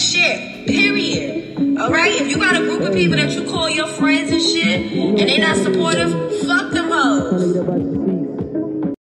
shit. Period. All right. If you got a group of people that you call your friends and shit, and they not supportive, fuck them hoes.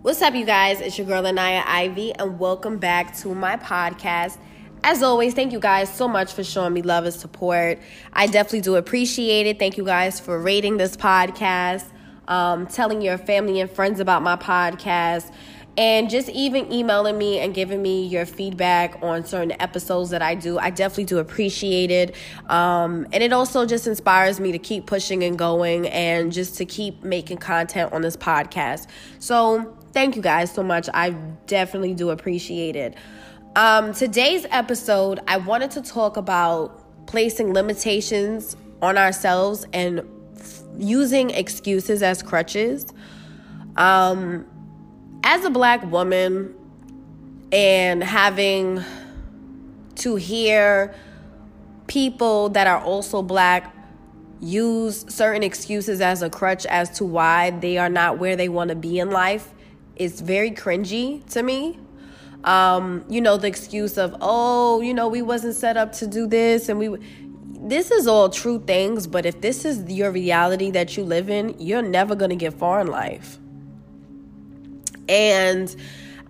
What's up, you guys? It's your girl Anaya Ivy, and welcome back to my podcast. As always, thank you guys so much for showing me love and support. I definitely do appreciate it. Thank you guys for rating this podcast, um, telling your family and friends about my podcast and just even emailing me and giving me your feedback on certain episodes that I do. I definitely do appreciate it. Um, and it also just inspires me to keep pushing and going and just to keep making content on this podcast. So, thank you guys so much. I definitely do appreciate it. Um, today's episode, I wanted to talk about placing limitations on ourselves and f- using excuses as crutches. Um, as a black woman and having to hear people that are also black use certain excuses as a crutch as to why they are not where they want to be in life is very cringy to me. Um, you know, the excuse of, oh, you know, we wasn't set up to do this and we this is all true things, but if this is your reality that you live in, you're never going to get far in life. And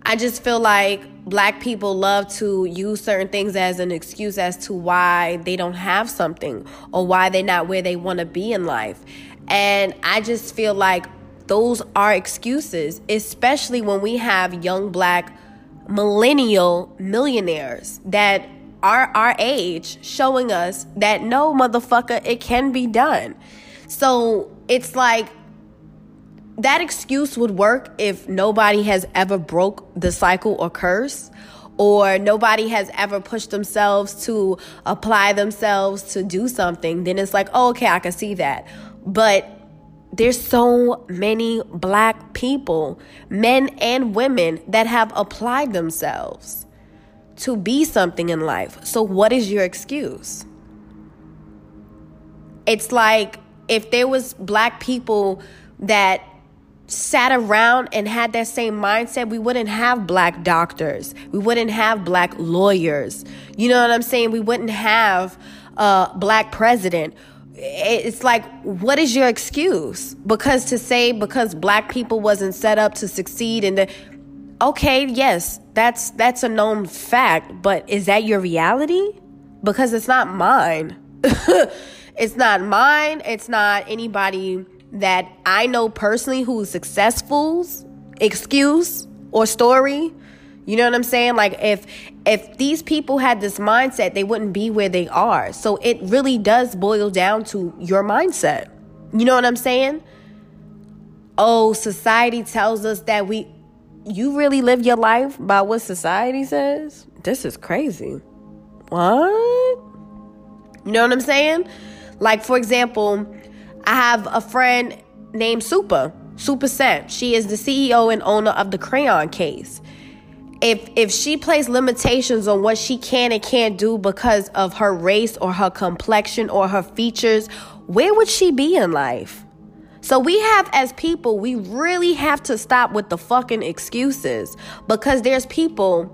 I just feel like black people love to use certain things as an excuse as to why they don't have something or why they're not where they want to be in life. And I just feel like those are excuses, especially when we have young black millennial millionaires that are our age showing us that no, motherfucker, it can be done. So it's like that excuse would work if nobody has ever broke the cycle or curse or nobody has ever pushed themselves to apply themselves to do something then it's like oh, okay i can see that. But there's so many black people men and women that have applied themselves to be something in life. So what is your excuse? It's like if there was black people that sat around and had that same mindset, we wouldn't have black doctors. We wouldn't have black lawyers. You know what I'm saying? We wouldn't have a black president. It's like, what is your excuse? Because to say because black people wasn't set up to succeed and the okay, yes, that's that's a known fact, but is that your reality? Because it's not mine. it's not mine. It's not anybody that I know personally who's successful's excuse or story. You know what I'm saying? Like if if these people had this mindset, they wouldn't be where they are. So it really does boil down to your mindset. You know what I'm saying? Oh, society tells us that we you really live your life by what society says? This is crazy. What? You know what I'm saying? Like for example, I have a friend named Supa, Supa Cent. She is the CEO and owner of the Crayon Case. If if she places limitations on what she can and can't do because of her race or her complexion or her features, where would she be in life? So we have as people, we really have to stop with the fucking excuses because there's people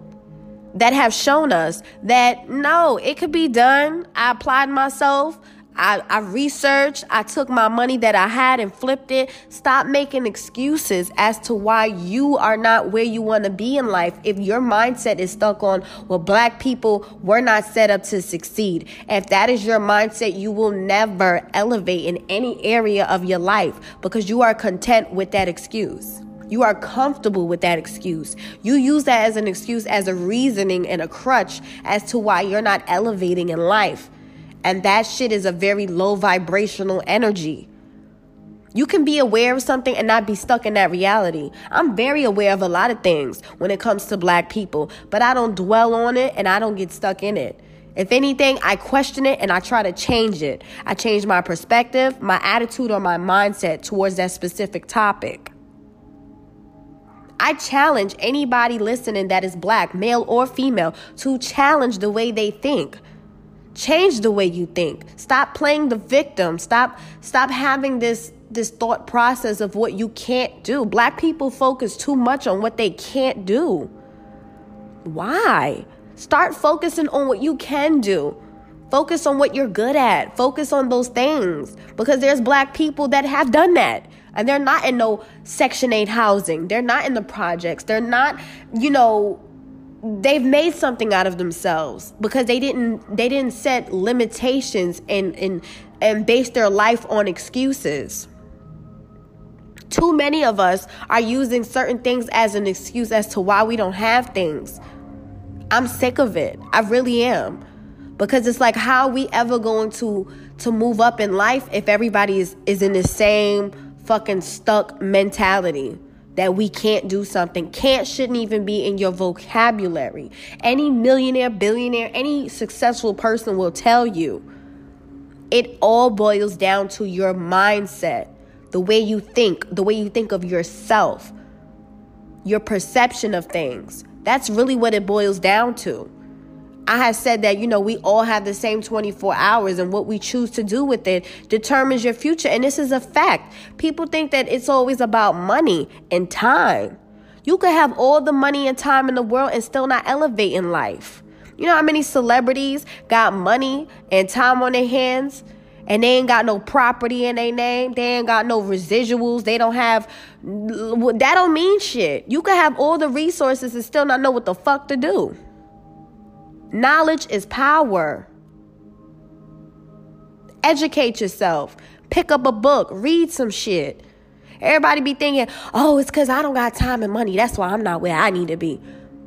that have shown us that no, it could be done. I applied myself. I, I researched, I took my money that I had and flipped it. Stop making excuses as to why you are not where you want to be in life if your mindset is stuck on, well, black people were not set up to succeed. If that is your mindset, you will never elevate in any area of your life because you are content with that excuse. You are comfortable with that excuse. You use that as an excuse, as a reasoning and a crutch as to why you're not elevating in life. And that shit is a very low vibrational energy. You can be aware of something and not be stuck in that reality. I'm very aware of a lot of things when it comes to black people, but I don't dwell on it and I don't get stuck in it. If anything, I question it and I try to change it. I change my perspective, my attitude, or my mindset towards that specific topic. I challenge anybody listening that is black, male or female, to challenge the way they think. Change the way you think. Stop playing the victim. Stop stop having this this thought process of what you can't do. Black people focus too much on what they can't do. Why? Start focusing on what you can do. Focus on what you're good at. Focus on those things because there's black people that have done that. And they're not in no Section 8 housing. They're not in the projects. They're not, you know, they've made something out of themselves because they didn't they didn't set limitations and and and base their life on excuses. Too many of us are using certain things as an excuse as to why we don't have things. I'm sick of it. I really am because it's like how are we ever going to to move up in life if everybody is, is in the same fucking stuck mentality that we can't do something can't shouldn't even be in your vocabulary. Any millionaire billionaire any successful person will tell you it all boils down to your mindset the way you think the way you think of yourself your perception of things. That's really what it boils down to I have said that, you know, we all have the same 24 hours, and what we choose to do with it determines your future. And this is a fact. People think that it's always about money and time. You could have all the money and time in the world and still not elevate in life. You know how many celebrities got money and time on their hands? and they ain't got no property in their name. They ain't got no residuals. They don't have that don't mean shit. You could have all the resources and still not know what the fuck to do. Knowledge is power. Educate yourself. Pick up a book. Read some shit. Everybody be thinking, oh, it's because I don't got time and money. That's why I'm not where I need to be.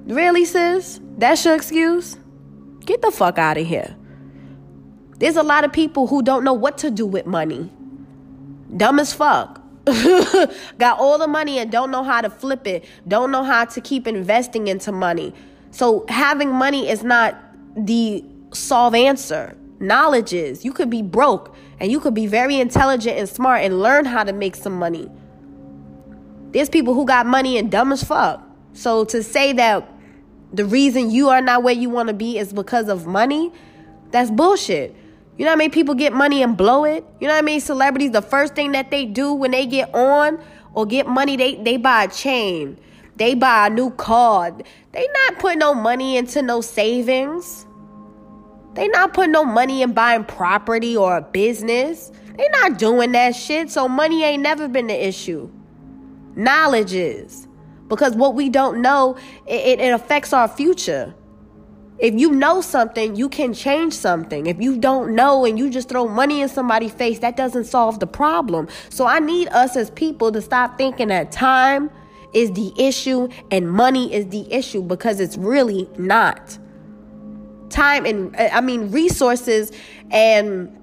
Really, sis? That's your excuse? Get the fuck out of here. There's a lot of people who don't know what to do with money. Dumb as fuck. got all the money and don't know how to flip it, don't know how to keep investing into money. So having money is not the solve answer. Knowledge is. You could be broke and you could be very intelligent and smart and learn how to make some money. There's people who got money and dumb as fuck. So to say that the reason you are not where you want to be is because of money, that's bullshit. You know how many people get money and blow it? You know how many celebrities, the first thing that they do when they get on or get money, they, they buy a chain. They buy a new car. They not putting no money into no savings. They not putting no money in buying property or a business. They not doing that shit. So money ain't never been the issue. Knowledge is. Because what we don't know, it, it affects our future. If you know something, you can change something. If you don't know and you just throw money in somebody's face, that doesn't solve the problem. So I need us as people to stop thinking that time is the issue and money is the issue because it's really not. Time and I mean resources and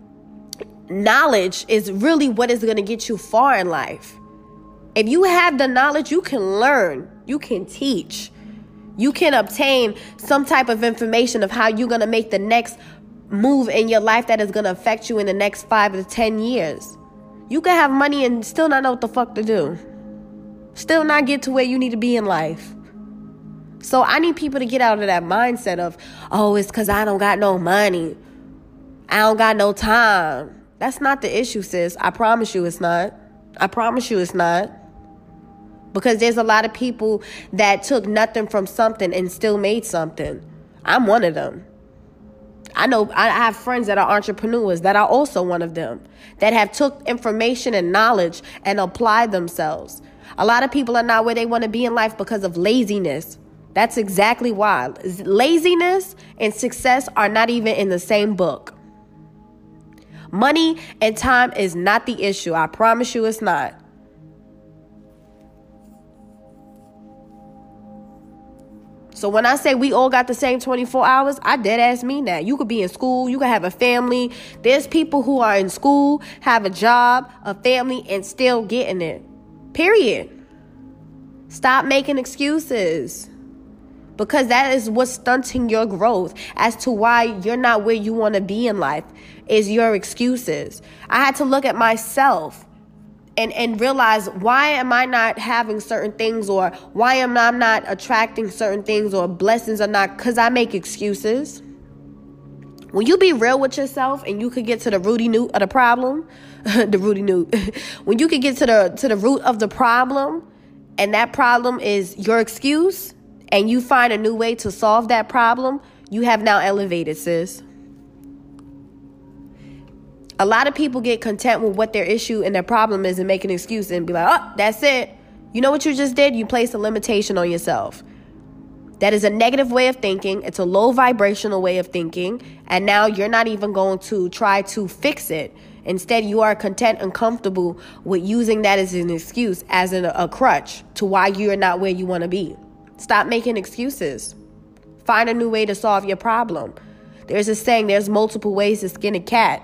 knowledge is really what is going to get you far in life. If you have the knowledge, you can learn, you can teach. You can obtain some type of information of how you're going to make the next move in your life that is going to affect you in the next 5 to 10 years. You can have money and still not know what the fuck to do still not get to where you need to be in life. So I need people to get out of that mindset of, oh, it's because I don't got no money. I don't got no time. That's not the issue, sis. I promise you it's not. I promise you it's not. Because there's a lot of people that took nothing from something and still made something. I'm one of them. I know I have friends that are entrepreneurs that are also one of them that have took information and knowledge and applied themselves. A lot of people are not where they want to be in life because of laziness. That's exactly why. Laziness and success are not even in the same book. Money and time is not the issue. I promise you it's not. So when I say we all got the same 24 hours, I dead ass mean that. You could be in school, you could have a family. There's people who are in school, have a job, a family, and still getting it. Period. Stop making excuses because that is what's stunting your growth as to why you're not where you want to be in life is your excuses. I had to look at myself and and realize why am I not having certain things or why am I not attracting certain things or blessings or not cuz I make excuses. When you be real with yourself and you could get to the rooty root of the problem, the rooty root. when you could get to the to the root of the problem, and that problem is your excuse, and you find a new way to solve that problem, you have now elevated, sis. A lot of people get content with what their issue and their problem is and make an excuse and be like, oh, that's it. You know what you just did? You placed a limitation on yourself. That is a negative way of thinking. It's a low vibrational way of thinking. And now you're not even going to try to fix it. Instead, you are content and comfortable with using that as an excuse, as an, a crutch to why you're not where you want to be. Stop making excuses. Find a new way to solve your problem. There's a saying there's multiple ways to skin a cat.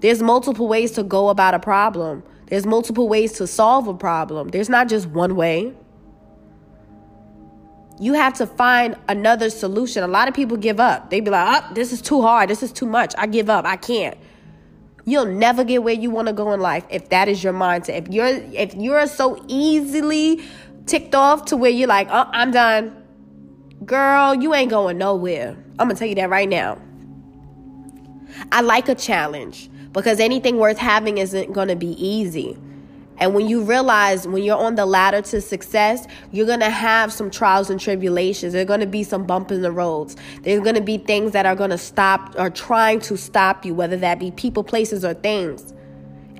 There's multiple ways to go about a problem. There's multiple ways to solve a problem. There's not just one way. You have to find another solution. A lot of people give up. They be like, oh, this is too hard. This is too much. I give up. I can't. You'll never get where you want to go in life if that is your mindset. If you're if you're so easily ticked off to where you're like, oh, I'm done. Girl, you ain't going nowhere. I'm gonna tell you that right now. I like a challenge because anything worth having isn't gonna be easy. And when you realize when you're on the ladder to success, you're going to have some trials and tribulations. There's going to be some bumps in the roads. There's going to be things that are going to stop or trying to stop you, whether that be people, places, or things.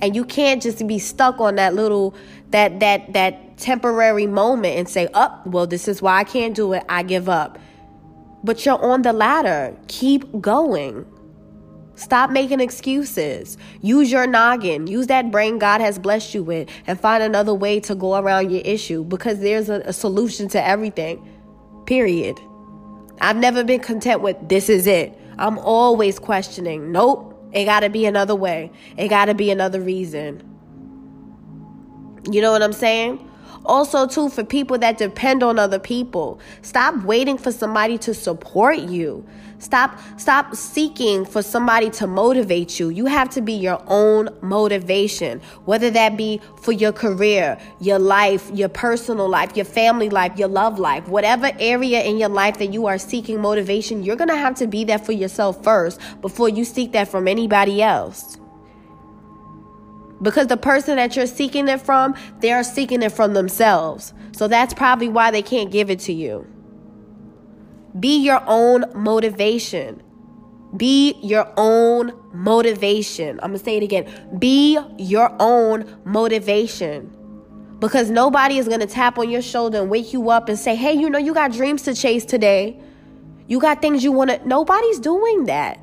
And you can't just be stuck on that little that that that temporary moment and say, "Up, oh, well, this is why I can't do it. I give up." But you're on the ladder. Keep going. Stop making excuses. Use your noggin. Use that brain God has blessed you with and find another way to go around your issue because there's a, a solution to everything. Period. I've never been content with this is it. I'm always questioning. Nope. It got to be another way. It got to be another reason. You know what I'm saying? Also, too, for people that depend on other people, stop waiting for somebody to support you. Stop stop seeking for somebody to motivate you. You have to be your own motivation, whether that be for your career, your life, your personal life, your family life, your love life, whatever area in your life that you are seeking motivation, you're going to have to be that for yourself first before you seek that from anybody else. Because the person that you're seeking it from, they are seeking it from themselves. So that's probably why they can't give it to you. Be your own motivation. Be your own motivation. I'm going to say it again. Be your own motivation. Because nobody is going to tap on your shoulder and wake you up and say, hey, you know, you got dreams to chase today. You got things you want to. Nobody's doing that.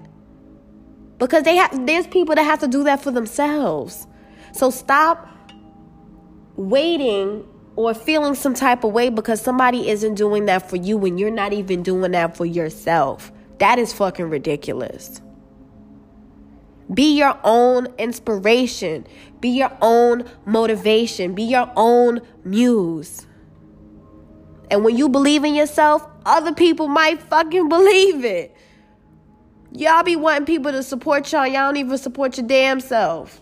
Because they have there's people that have to do that for themselves. So stop waiting or feeling some type of way because somebody isn't doing that for you when you're not even doing that for yourself. That is fucking ridiculous. Be your own inspiration. Be your own motivation. Be your own muse. And when you believe in yourself, other people might fucking believe it. Y'all be wanting people to support y'all. Y'all don't even support your damn self.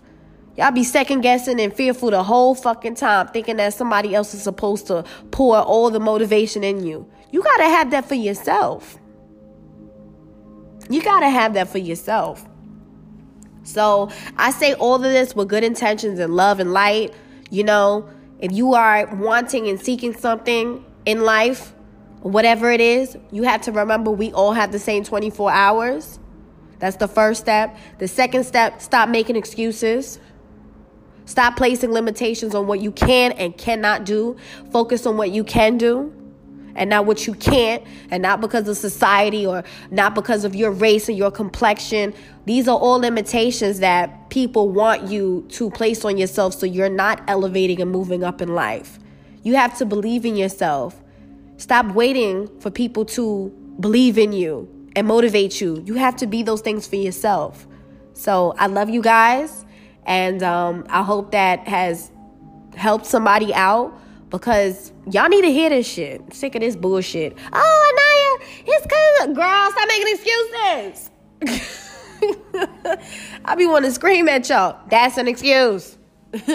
Y'all be second guessing and fearful the whole fucking time, thinking that somebody else is supposed to pour all the motivation in you. You gotta have that for yourself. You gotta have that for yourself. So I say all of this with good intentions and love and light. You know, if you are wanting and seeking something in life, whatever it is, you have to remember we all have the same 24 hours. That's the first step. The second step, stop making excuses. Stop placing limitations on what you can and cannot do. Focus on what you can do and not what you can't, and not because of society or not because of your race or your complexion. These are all limitations that people want you to place on yourself so you're not elevating and moving up in life. You have to believe in yourself. Stop waiting for people to believe in you and motivate you. You have to be those things for yourself. So I love you guys. And um, I hope that has helped somebody out because y'all need to hear this shit. I'm sick of this bullshit. Oh, Anaya, it's cause girl, stop making excuses. I be wanting to scream at y'all. That's an excuse.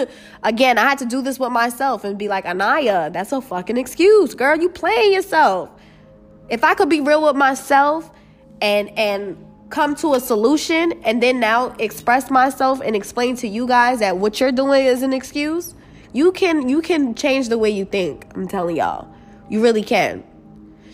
Again, I had to do this with myself and be like, Anaya, that's a fucking excuse, girl. You playing yourself. If I could be real with myself and and come to a solution and then now express myself and explain to you guys that what you're doing is an excuse, you can you can change the way you think. I'm telling y'all. You really can.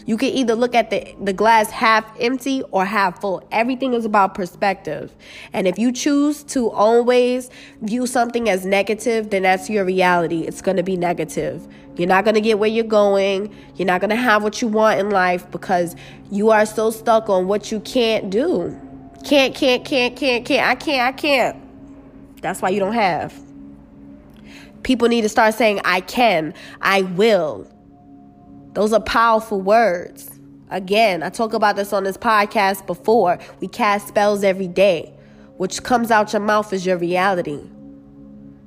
You can either look at the, the glass half empty or half full. Everything is about perspective. And if you choose to always view something as negative, then that's your reality. It's going to be negative. You're not going to get where you're going. You're not going to have what you want in life because you are so stuck on what you can't do. Can't, can't, can't, can't, can't. I can't, I can't. That's why you don't have. People need to start saying, I can, I will. Those are powerful words. Again, I talk about this on this podcast before. We cast spells every day. Which comes out your mouth is your reality.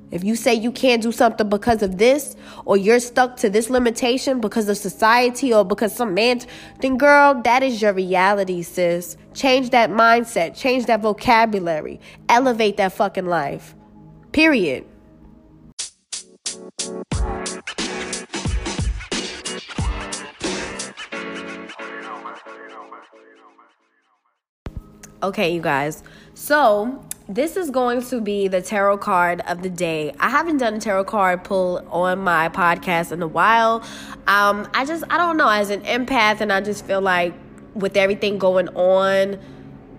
If you say you can't do something because of this, or you're stuck to this limitation because of society or because some man, then girl, that is your reality, sis. Change that mindset, change that vocabulary, elevate that fucking life. Period. Okay, you guys. So, this is going to be the tarot card of the day. I haven't done a tarot card pull on my podcast in a while. Um, I just, I don't know, as an empath, and I just feel like with everything going on,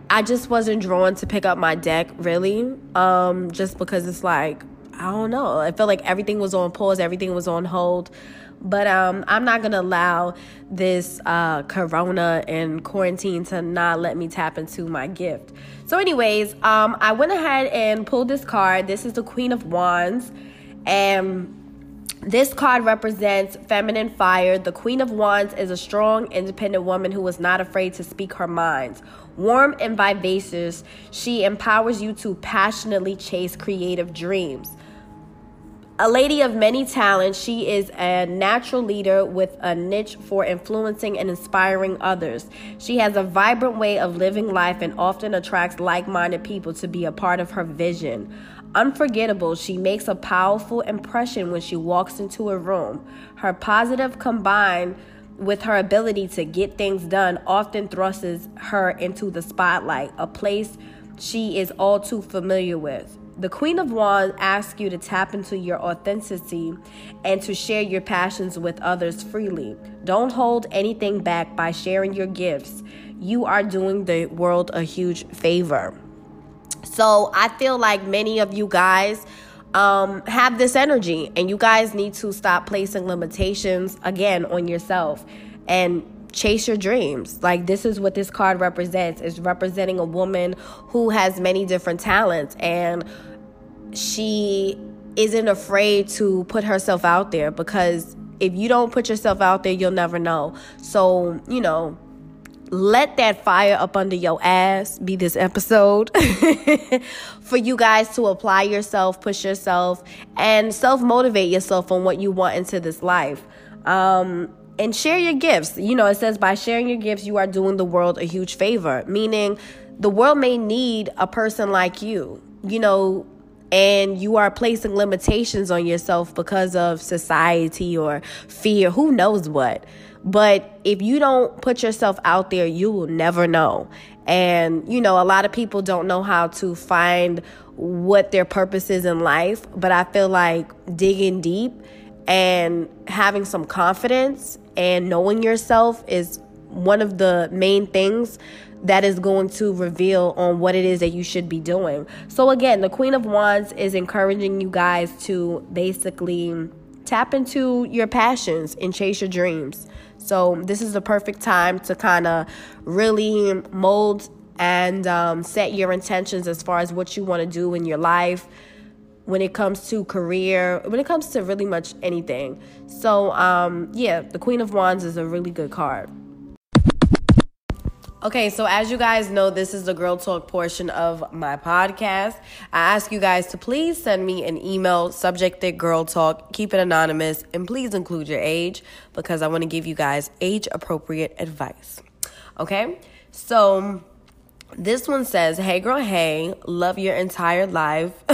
I just wasn't drawn to pick up my deck really. Um, just because it's like, I don't know. I felt like everything was on pause, everything was on hold. But um, I'm not gonna allow this uh, corona and quarantine to not let me tap into my gift. So, anyways, um, I went ahead and pulled this card. This is the Queen of Wands, and this card represents feminine fire. The Queen of Wands is a strong, independent woman who is not afraid to speak her mind. Warm and vivacious, she empowers you to passionately chase creative dreams. A lady of many talents, she is a natural leader with a niche for influencing and inspiring others. She has a vibrant way of living life and often attracts like minded people to be a part of her vision. Unforgettable, she makes a powerful impression when she walks into a room. Her positive combined with her ability to get things done often thrusts her into the spotlight, a place she is all too familiar with. The Queen of Wands asks you to tap into your authenticity and to share your passions with others freely. Don't hold anything back by sharing your gifts. You are doing the world a huge favor. So I feel like many of you guys um, have this energy, and you guys need to stop placing limitations again on yourself and chase your dreams. Like this is what this card represents. It's representing a woman who has many different talents and she isn't afraid to put herself out there because if you don't put yourself out there, you'll never know. So, you know, let that fire up under your ass be this episode for you guys to apply yourself, push yourself, and self motivate yourself on what you want into this life. Um, and share your gifts. You know, it says by sharing your gifts, you are doing the world a huge favor, meaning the world may need a person like you. You know, and you are placing limitations on yourself because of society or fear, who knows what. But if you don't put yourself out there, you will never know. And, you know, a lot of people don't know how to find what their purpose is in life. But I feel like digging deep and having some confidence and knowing yourself is one of the main things that is going to reveal on what it is that you should be doing. So, again, the Queen of Wands is encouraging you guys to basically tap into your passions and chase your dreams. So, this is the perfect time to kind of really mold and um, set your intentions as far as what you want to do in your life when it comes to career, when it comes to really much anything. So, um, yeah, the Queen of Wands is a really good card. Okay, so as you guys know, this is the Girl Talk portion of my podcast. I ask you guys to please send me an email, subject that Girl Talk, keep it anonymous, and please include your age because I want to give you guys age appropriate advice. Okay, so this one says, Hey girl, hey, love your entire life.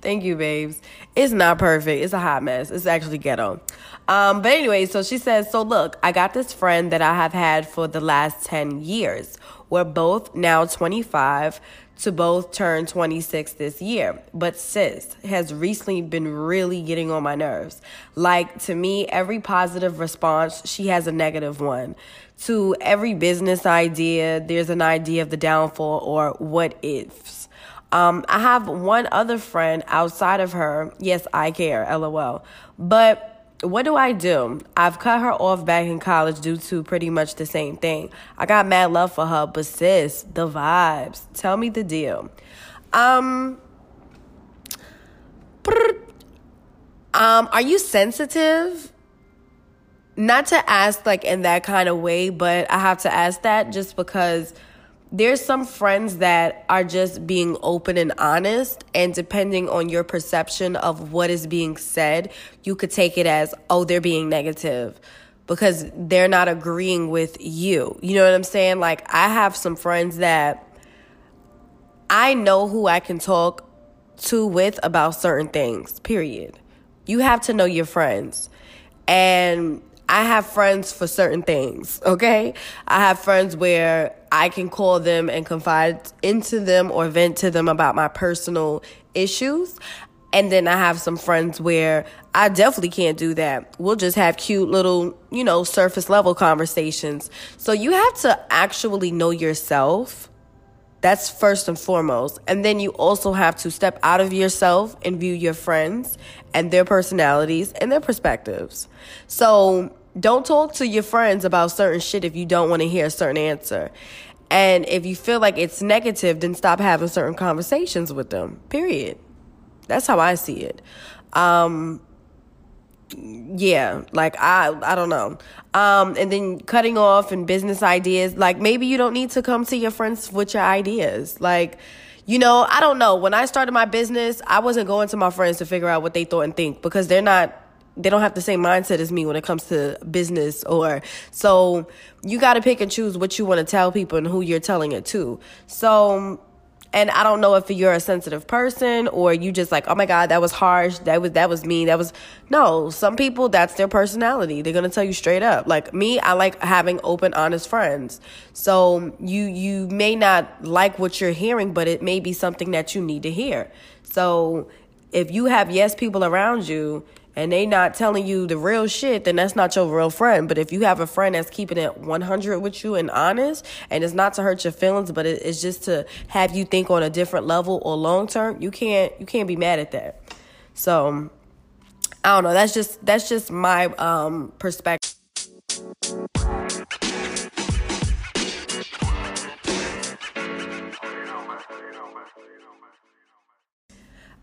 Thank you, babes. It's not perfect, it's a hot mess, it's actually ghetto. Um, but anyway, so she says, So look, I got this friend that I have had for the last 10 years. We're both now 25 to both turn 26 this year. But sis has recently been really getting on my nerves. Like, to me, every positive response, she has a negative one. To every business idea, there's an idea of the downfall or what ifs. Um, I have one other friend outside of her. Yes, I care, lol. But what do I do? I've cut her off back in college due to pretty much the same thing. I got mad love for her, but sis, the vibes. Tell me the deal. Um, um, are you sensitive? Not to ask like in that kind of way, but I have to ask that just because there's some friends that are just being open and honest and depending on your perception of what is being said you could take it as oh they're being negative because they're not agreeing with you. You know what i'm saying? Like i have some friends that i know who i can talk to with about certain things period. You have to know your friends. And I have friends for certain things, okay? I have friends where I can call them and confide into them or vent to them about my personal issues. And then I have some friends where I definitely can't do that. We'll just have cute little, you know, surface level conversations. So you have to actually know yourself. That's first and foremost. And then you also have to step out of yourself and view your friends and their personalities and their perspectives. So don't talk to your friends about certain shit if you don't want to hear a certain answer. And if you feel like it's negative, then stop having certain conversations with them. Period. That's how I see it. Um, yeah, like I I don't know. Um, and then cutting off and business ideas, like maybe you don't need to come to your friends with your ideas. Like you know, I don't know. When I started my business, I wasn't going to my friends to figure out what they thought and think because they're not they don't have the same mindset as me when it comes to business or so you got to pick and choose what you want to tell people and who you're telling it to. So and I don't know if you're a sensitive person or you just like, oh my God, that was harsh. That was that was mean. That was no. Some people that's their personality. They're gonna tell you straight up. Like me, I like having open, honest friends. So you you may not like what you're hearing, but it may be something that you need to hear. So if you have yes people around you and they not telling you the real shit, then that's not your real friend. But if you have a friend that's keeping it 100 with you and honest, and it's not to hurt your feelings, but it's just to have you think on a different level or long term, you can't you can't be mad at that. So I don't know. That's just that's just my um perspective.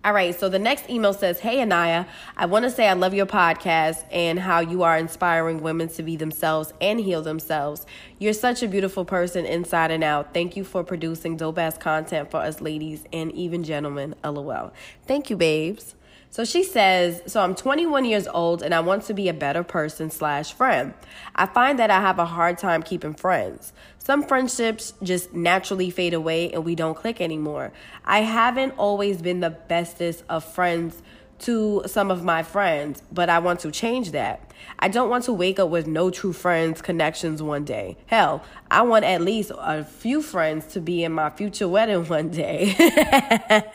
All right, so the next email says, Hey Anaya, I want to say I love your podcast and how you are inspiring women to be themselves and heal themselves. You're such a beautiful person inside and out. Thank you for producing dope ass content for us ladies and even gentlemen. LOL. Thank you, babes. So she says, so I'm 21 years old and I want to be a better person slash friend. I find that I have a hard time keeping friends. Some friendships just naturally fade away and we don't click anymore. I haven't always been the bestest of friends to some of my friends, but I want to change that. I don't want to wake up with no true friends connections one day. Hell, I want at least a few friends to be in my future wedding one day.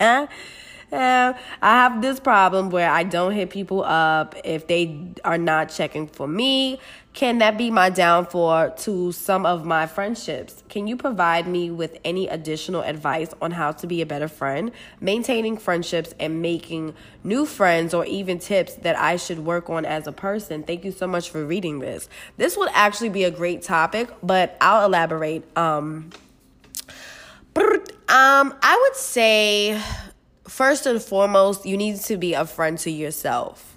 I have this problem where I don't hit people up if they are not checking for me. Can that be my downfall to some of my friendships? Can you provide me with any additional advice on how to be a better friend, maintaining friendships, and making new friends, or even tips that I should work on as a person? Thank you so much for reading this. This would actually be a great topic, but I'll elaborate. Um, um, I would say first and foremost, you need to be a friend to yourself.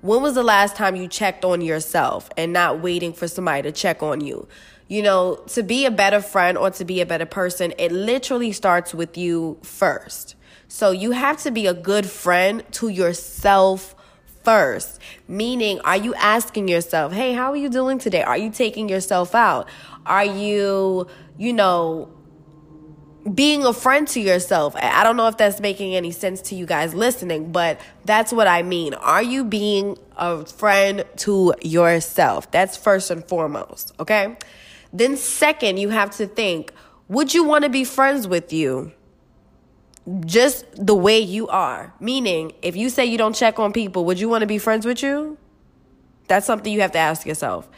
When was the last time you checked on yourself and not waiting for somebody to check on you? You know, to be a better friend or to be a better person, it literally starts with you first. So you have to be a good friend to yourself first. Meaning, are you asking yourself, hey, how are you doing today? Are you taking yourself out? Are you, you know, being a friend to yourself. I don't know if that's making any sense to you guys listening, but that's what I mean. Are you being a friend to yourself? That's first and foremost, okay? Then, second, you have to think would you want to be friends with you? Just the way you are. Meaning, if you say you don't check on people, would you want to be friends with you? That's something you have to ask yourself.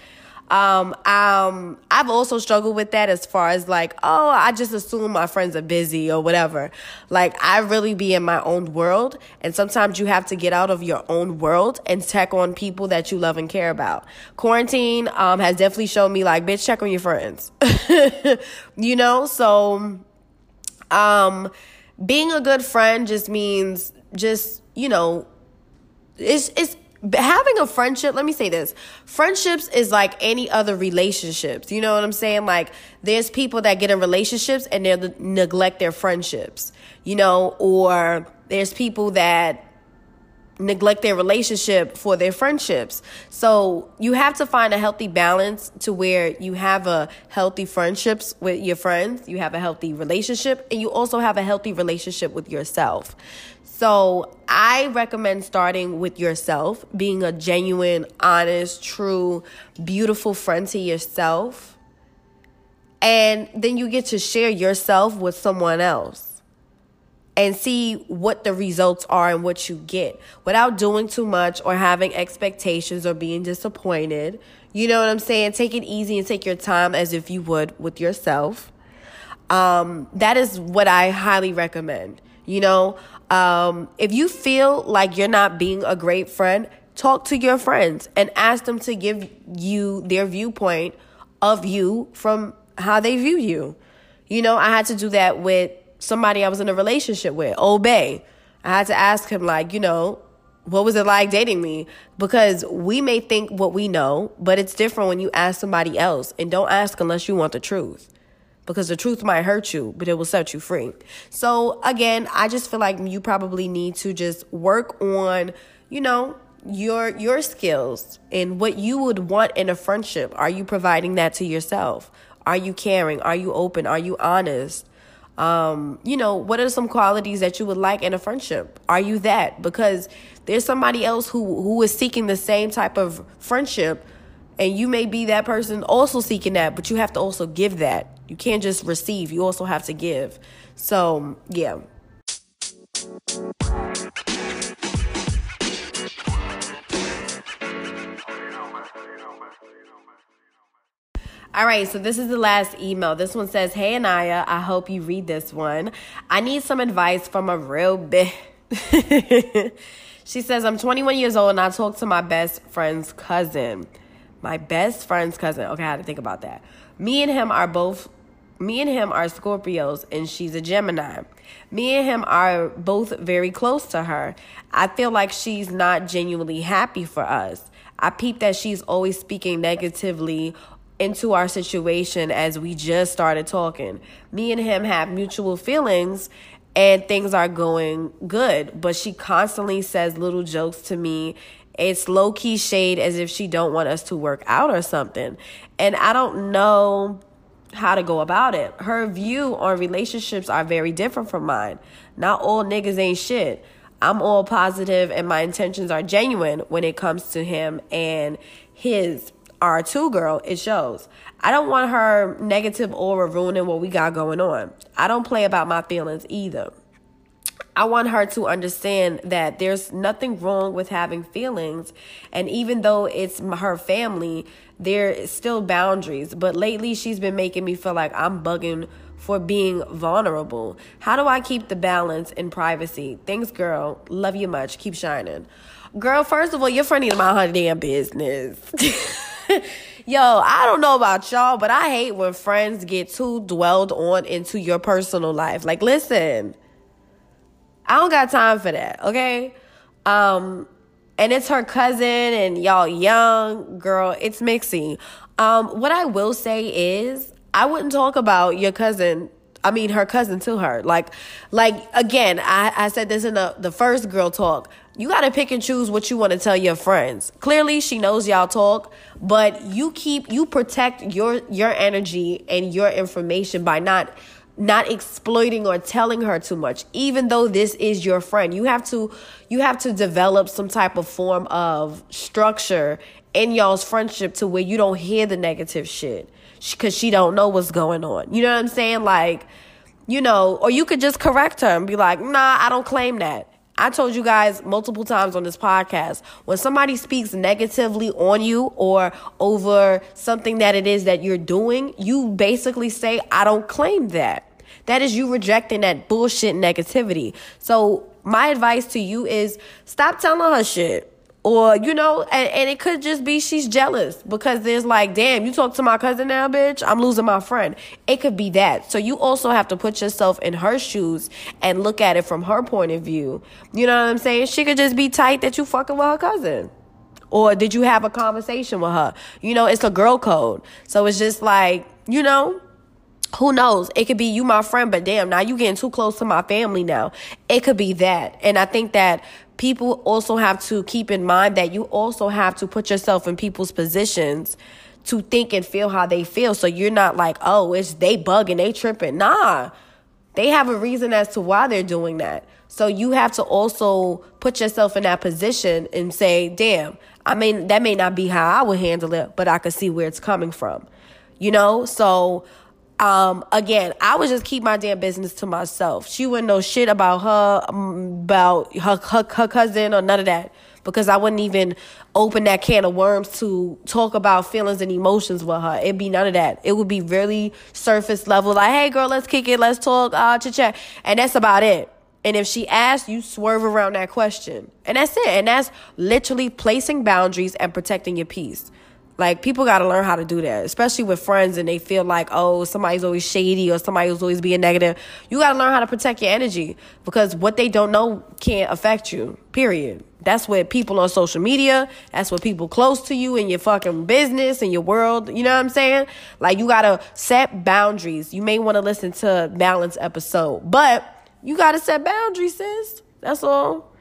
Um, um, I've also struggled with that as far as like, oh, I just assume my friends are busy or whatever. Like, I really be in my own world, and sometimes you have to get out of your own world and check on people that you love and care about. Quarantine um, has definitely shown me like, bitch, check on your friends. you know, so um, being a good friend just means just you know, it's it's having a friendship, let me say this. Friendships is like any other relationships. You know what I'm saying? Like there's people that get in relationships and they neglect their friendships, you know, or there's people that neglect their relationship for their friendships. So you have to find a healthy balance to where you have a healthy friendships with your friends, you have a healthy relationship, and you also have a healthy relationship with yourself. So I recommend starting with yourself, being a genuine, honest, true, beautiful friend to yourself. And then you get to share yourself with someone else and see what the results are and what you get without doing too much or having expectations or being disappointed. You know what I'm saying? Take it easy and take your time as if you would with yourself. Um, that is what I highly recommend. You know, um, if you feel like you're not being a great friend, talk to your friends and ask them to give you their viewpoint of you from how they view you. You know, I had to do that with somebody I was in a relationship with, Obey. I had to ask him, like, you know, what was it like dating me? Because we may think what we know, but it's different when you ask somebody else. And don't ask unless you want the truth because the truth might hurt you, but it will set you free. So again, I just feel like you probably need to just work on, you know, your your skills and what you would want in a friendship. Are you providing that to yourself? Are you caring? Are you open? Are you honest? Um, you know, what are some qualities that you would like in a friendship? Are you that? Because there's somebody else who who is seeking the same type of friendship and you may be that person also seeking that, but you have to also give that. You can't just receive, you also have to give. So, yeah. All right, so this is the last email. This one says, Hey Anaya, I hope you read this one. I need some advice from a real bitch. she says, I'm 21 years old and I talk to my best friend's cousin. My best friend's cousin. Okay, I had to think about that. Me and him are both me and him are Scorpios and she's a Gemini. Me and him are both very close to her. I feel like she's not genuinely happy for us. I peep that she's always speaking negatively into our situation as we just started talking. Me and him have mutual feelings and things are going good, but she constantly says little jokes to me. It's low key shade as if she don't want us to work out or something. And I don't know how to go about it. Her view on relationships are very different from mine. Not all niggas ain't shit. I'm all positive and my intentions are genuine when it comes to him and his R2 girl, it shows. I don't want her negative aura ruining what we got going on. I don't play about my feelings either. I want her to understand that there's nothing wrong with having feelings. And even though it's her family, there is still boundaries. But lately, she's been making me feel like I'm bugging for being vulnerable. How do I keep the balance in privacy? Thanks, girl. Love you much. Keep shining. Girl, first of all, you're funny to my damn business. Yo, I don't know about y'all, but I hate when friends get too dwelled on into your personal life. Like, listen I don't got time for that, okay? Um, and it's her cousin and y'all young girl it's mixing. Um what i will say is i wouldn't talk about your cousin i mean her cousin to her. Like like again i i said this in the the first girl talk. You got to pick and choose what you want to tell your friends. Clearly she knows y'all talk but you keep you protect your your energy and your information by not not exploiting or telling her too much even though this is your friend you have to you have to develop some type of form of structure in y'all's friendship to where you don't hear the negative shit because she don't know what's going on. You know what I'm saying? Like, you know, or you could just correct her and be like, nah, I don't claim that. I told you guys multiple times on this podcast when somebody speaks negatively on you or over something that it is that you're doing, you basically say, I don't claim that. That is you rejecting that bullshit negativity. So, my advice to you is stop telling her shit or you know and, and it could just be she's jealous because there's like damn you talk to my cousin now bitch i'm losing my friend. It could be that. So you also have to put yourself in her shoes and look at it from her point of view. You know what i'm saying? She could just be tight that you fucking with her cousin. Or did you have a conversation with her? You know it's a girl code. So it's just like you know who knows? It could be you, my friend, but damn, now you getting too close to my family now. It could be that. And I think that people also have to keep in mind that you also have to put yourself in people's positions to think and feel how they feel. So you're not like, oh, it's they bugging, they tripping. Nah. They have a reason as to why they're doing that. So you have to also put yourself in that position and say, damn, I mean, that may not be how I would handle it, but I can see where it's coming from. You know? So um, again, I would just keep my damn business to myself. She wouldn't know shit about her, um, about her, her, her cousin or none of that because I wouldn't even open that can of worms to talk about feelings and emotions with her. It'd be none of that. It would be really surface level, like, hey girl, let's kick it, let's talk, uh, chit chat. And that's about it. And if she asks, you swerve around that question. And that's it. And that's literally placing boundaries and protecting your peace. Like people got to learn how to do that, especially with friends and they feel like, oh, somebody's always shady or somebody's always being negative. You got to learn how to protect your energy because what they don't know can't affect you. Period. That's what people on social media, that's what people close to you in your fucking business and your world, you know what I'm saying? Like you got to set boundaries. You may want to listen to balance episode, but you got to set boundaries, sis. That's all.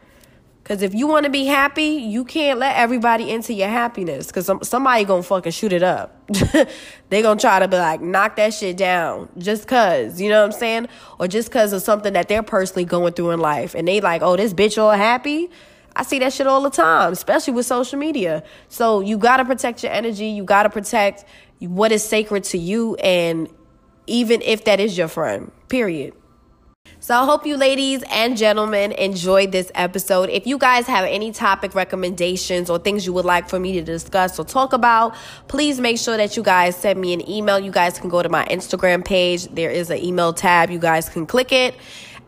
Cause if you want to be happy, you can't let everybody into your happiness. Cause some, somebody gonna fucking shoot it up. they gonna try to be like knock that shit down just cause, you know what I'm saying? Or just cause of something that they're personally going through in life, and they like, oh, this bitch all happy. I see that shit all the time, especially with social media. So you gotta protect your energy. You gotta protect what is sacred to you, and even if that is your friend. Period. So I hope you ladies and gentlemen enjoyed this episode. If you guys have any topic recommendations or things you would like for me to discuss or talk about, please make sure that you guys send me an email. You guys can go to my Instagram page. There is an email tab. You guys can click it.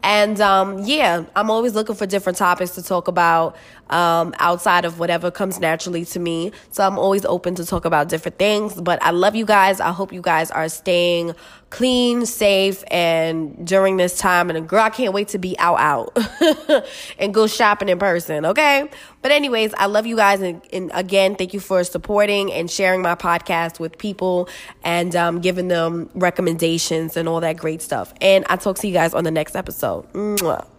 And um, yeah, I'm always looking for different topics to talk about um, outside of whatever comes naturally to me. So I'm always open to talk about different things. But I love you guys. I hope you guys are staying clean, safe, and during this time. And girl, I can't wait to be out, out and go shopping in person. Okay. But anyways, I love you guys. And, and again, thank you for supporting and sharing my podcast with people and um, giving them recommendations and all that great stuff. And I'll talk to you guys on the next episode. Mwah.